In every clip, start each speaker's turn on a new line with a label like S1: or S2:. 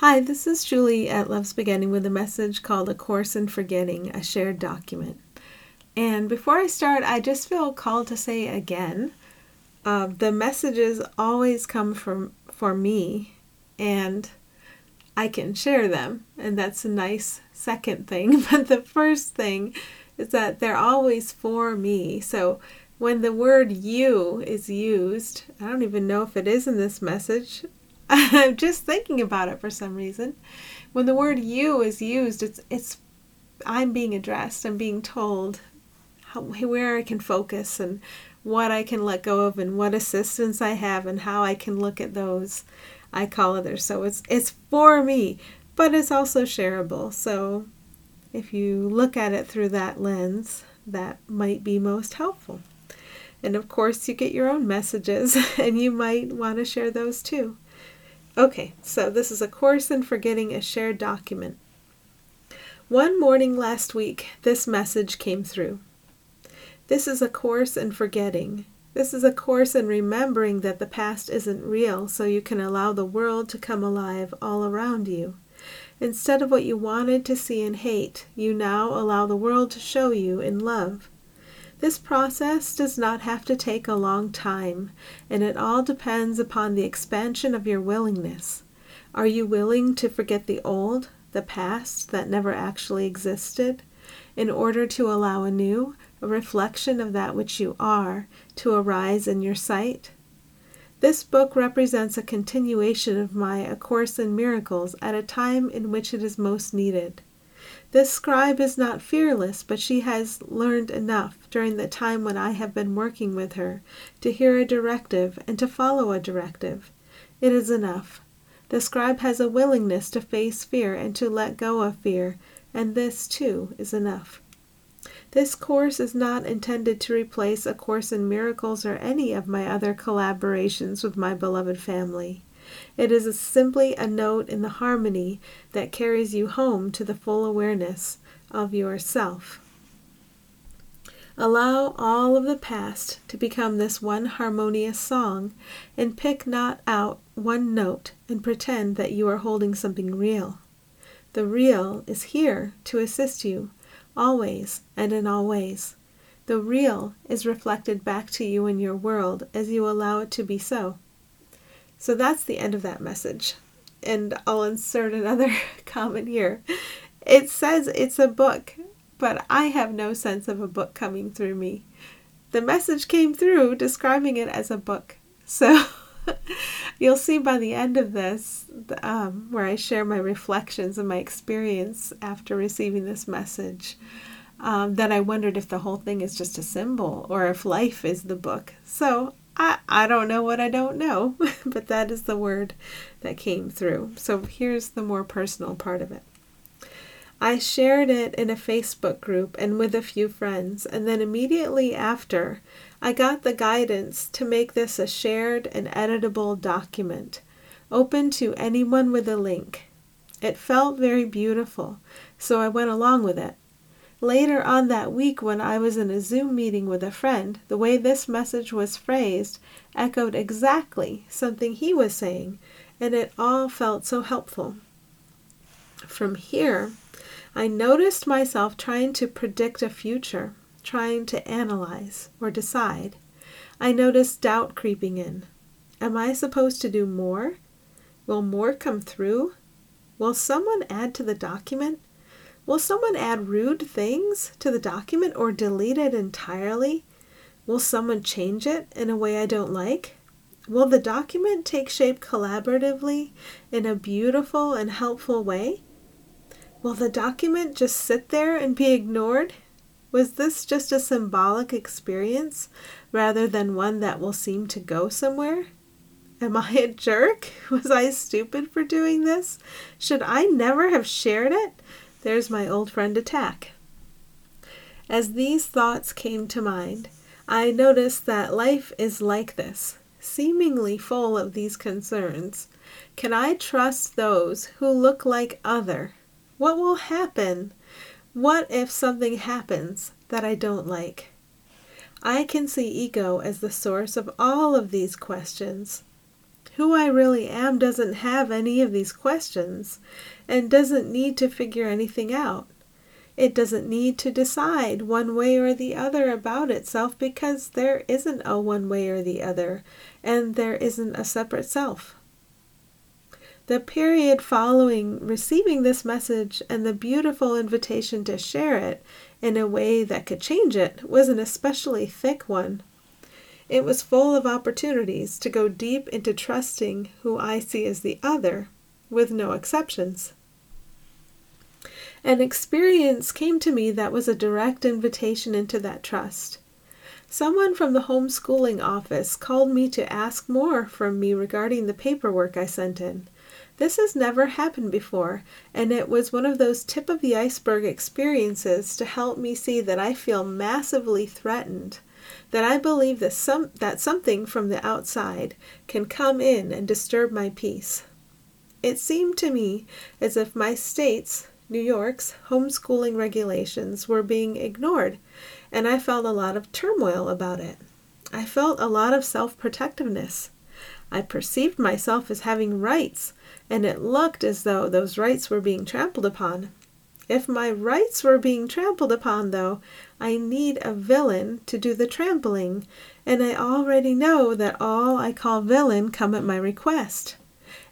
S1: Hi, this is Julie at Love's Beginning with a message called A Course in Forgetting, a shared document. And before I start, I just feel called to say again uh, the messages always come from for me, and I can share them, and that's a nice second thing. But the first thing is that they're always for me. So when the word you is used, I don't even know if it is in this message. I'm just thinking about it for some reason. When the word you is used, it's it's I'm being addressed. I'm being told how, where I can focus and what I can let go of and what assistance I have and how I can look at those I call others. So it's it's for me, but it's also shareable. So if you look at it through that lens, that might be most helpful. And of course, you get your own messages and you might want to share those too. Okay, so this is a course in forgetting a shared document. One morning last week, this message came through. This is a course in forgetting. This is a course in remembering that the past isn't real, so you can allow the world to come alive all around you. Instead of what you wanted to see and hate, you now allow the world to show you in love. This process does not have to take a long time, and it all depends upon the expansion of your willingness. Are you willing to forget the old, the past that never actually existed, in order to allow a new, a reflection of that which you are, to arise in your sight? This book represents a continuation of my A Course in Miracles at a time in which it is most needed. This scribe is not fearless, but she has learned enough during the time when I have been working with her to hear a directive and to follow a directive. It is enough. The scribe has a willingness to face fear and to let go of fear, and this, too, is enough. This course is not intended to replace A Course in Miracles or any of my other collaborations with my beloved family. It is a, simply a note in the harmony that carries you home to the full awareness of yourself. Allow all of the past to become this one harmonious song, and pick not out one note and pretend that you are holding something real. The real is here to assist you, always and in all ways. The real is reflected back to you in your world as you allow it to be so. So that's the end of that message. And I'll insert another comment here. It says it's a book, but I have no sense of a book coming through me. The message came through describing it as a book. So you'll see by the end of this, um, where I share my reflections and my experience after receiving this message, um, that I wondered if the whole thing is just a symbol or if life is the book. So I, I don't know what I don't know, but that is the word that came through. So here's the more personal part of it. I shared it in a Facebook group and with a few friends, and then immediately after, I got the guidance to make this a shared and editable document, open to anyone with a link. It felt very beautiful, so I went along with it. Later on that week, when I was in a Zoom meeting with a friend, the way this message was phrased echoed exactly something he was saying, and it all felt so helpful. From here, I noticed myself trying to predict a future, trying to analyze or decide. I noticed doubt creeping in. Am I supposed to do more? Will more come through? Will someone add to the document? Will someone add rude things to the document or delete it entirely? Will someone change it in a way I don't like? Will the document take shape collaboratively in a beautiful and helpful way? Will the document just sit there and be ignored? Was this just a symbolic experience rather than one that will seem to go somewhere? Am I a jerk? Was I stupid for doing this? Should I never have shared it? There's my old friend Attack. As these thoughts came to mind, I noticed that life is like this, seemingly full of these concerns. Can I trust those who look like other? What will happen? What if something happens that I don't like? I can see ego as the source of all of these questions. Who I really am doesn't have any of these questions and doesn't need to figure anything out. It doesn't need to decide one way or the other about itself because there isn't a one way or the other, and there isn't a separate self. The period following receiving this message and the beautiful invitation to share it in a way that could change it was an especially thick one. It was full of opportunities to go deep into trusting who I see as the other, with no exceptions. An experience came to me that was a direct invitation into that trust. Someone from the homeschooling office called me to ask more from me regarding the paperwork I sent in. This has never happened before, and it was one of those tip of the iceberg experiences to help me see that I feel massively threatened that I believe that some that something from the outside can come in and disturb my peace. It seemed to me as if my state's, New York's, homeschooling regulations were being ignored, and I felt a lot of turmoil about it. I felt a lot of self protectiveness. I perceived myself as having rights, and it looked as though those rights were being trampled upon. If my rights were being trampled upon, though, I need a villain to do the trampling, and I already know that all I call villain come at my request.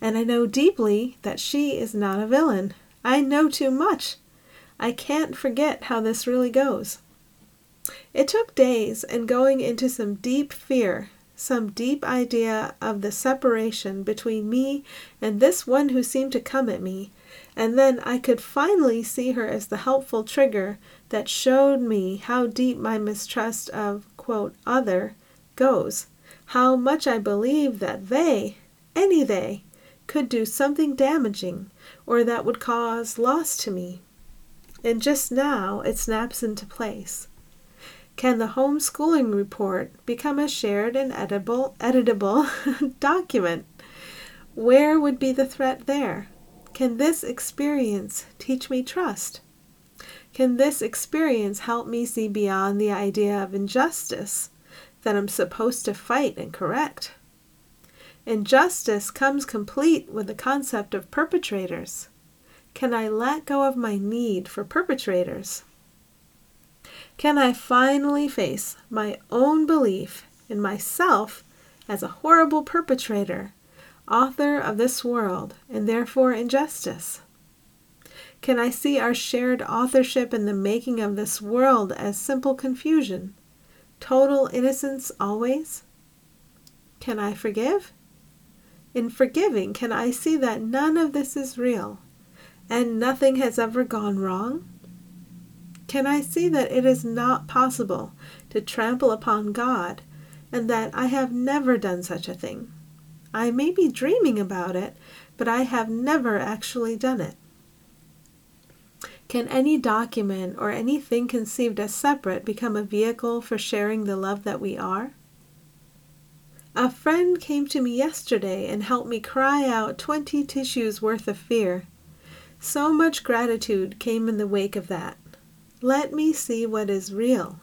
S1: And I know deeply that she is not a villain. I know too much. I can't forget how this really goes. It took days and going into some deep fear, some deep idea of the separation between me and this one who seemed to come at me, and then I could finally see her as the helpful trigger that showed me how deep my mistrust of, quote, other goes, how much I believe that they, any they, could do something damaging or that would cause loss to me. And just now it snaps into place. Can the homeschooling report become a shared and editable, editable document? Where would be the threat there? Can this experience teach me trust? Can this experience help me see beyond the idea of injustice that I'm supposed to fight and correct? Injustice comes complete with the concept of perpetrators. Can I let go of my need for perpetrators? Can I finally face my own belief in myself as a horrible perpetrator author of this world, and therefore injustice? Can I see our shared authorship in the making of this world as simple confusion, total innocence always? Can I forgive? In forgiving, can I see that none of this is real, and nothing has ever gone wrong? Can I see that it is not possible to trample upon God, and that I have never done such a thing? I may be dreaming about it, but I have never actually done it. Can any document or anything conceived as separate become a vehicle for sharing the love that we are? A friend came to me yesterday and helped me cry out 20 tissues worth of fear. So much gratitude came in the wake of that. Let me see what is real.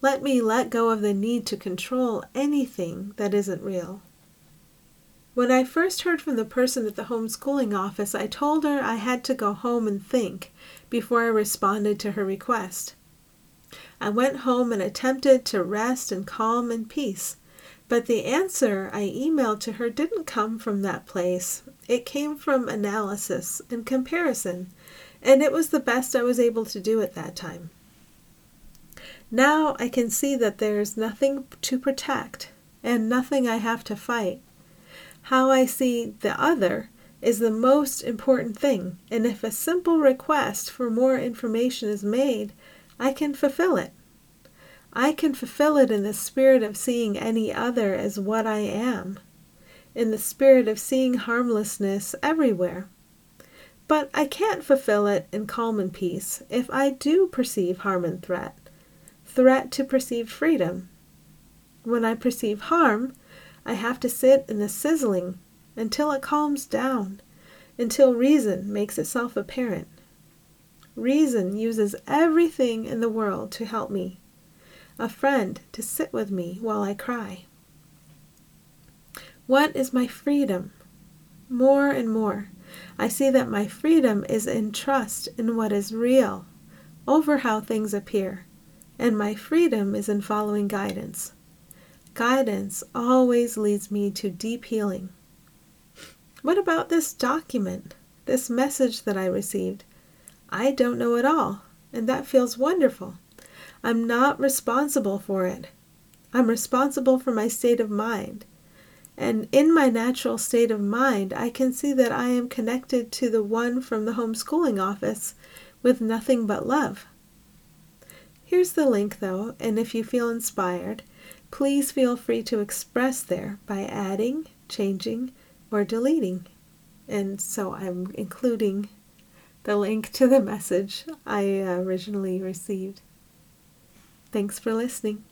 S1: Let me let go of the need to control anything that isn't real. When I first heard from the person at the homeschooling office, I told her I had to go home and think before I responded to her request. I went home and attempted to rest and calm and peace, but the answer I emailed to her didn't come from that place. It came from analysis and comparison, and it was the best I was able to do at that time. Now I can see that there is nothing to protect and nothing I have to fight. How I see the other is the most important thing, and if a simple request for more information is made, I can fulfill it. I can fulfill it in the spirit of seeing any other as what I am, in the spirit of seeing harmlessness everywhere. But I can't fulfill it in calm and peace if I do perceive harm and threat, threat to perceived freedom. When I perceive harm, I have to sit in the sizzling until it calms down, until reason makes itself apparent. Reason uses everything in the world to help me. A friend to sit with me while I cry. What is my freedom? More and more, I see that my freedom is in trust in what is real over how things appear, and my freedom is in following guidance. Guidance always leads me to deep healing. What about this document, this message that I received? I don't know at all, and that feels wonderful. I'm not responsible for it. I'm responsible for my state of mind. And in my natural state of mind, I can see that I am connected to the one from the homeschooling office with nothing but love. Here's the link, though, and if you feel inspired, please feel free to express there by adding, changing, or deleting. And so I'm including the link to the message I originally received. Thanks for listening.